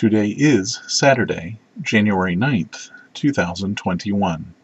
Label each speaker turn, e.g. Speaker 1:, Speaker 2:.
Speaker 1: Today is Saturday, January 9th, 2021.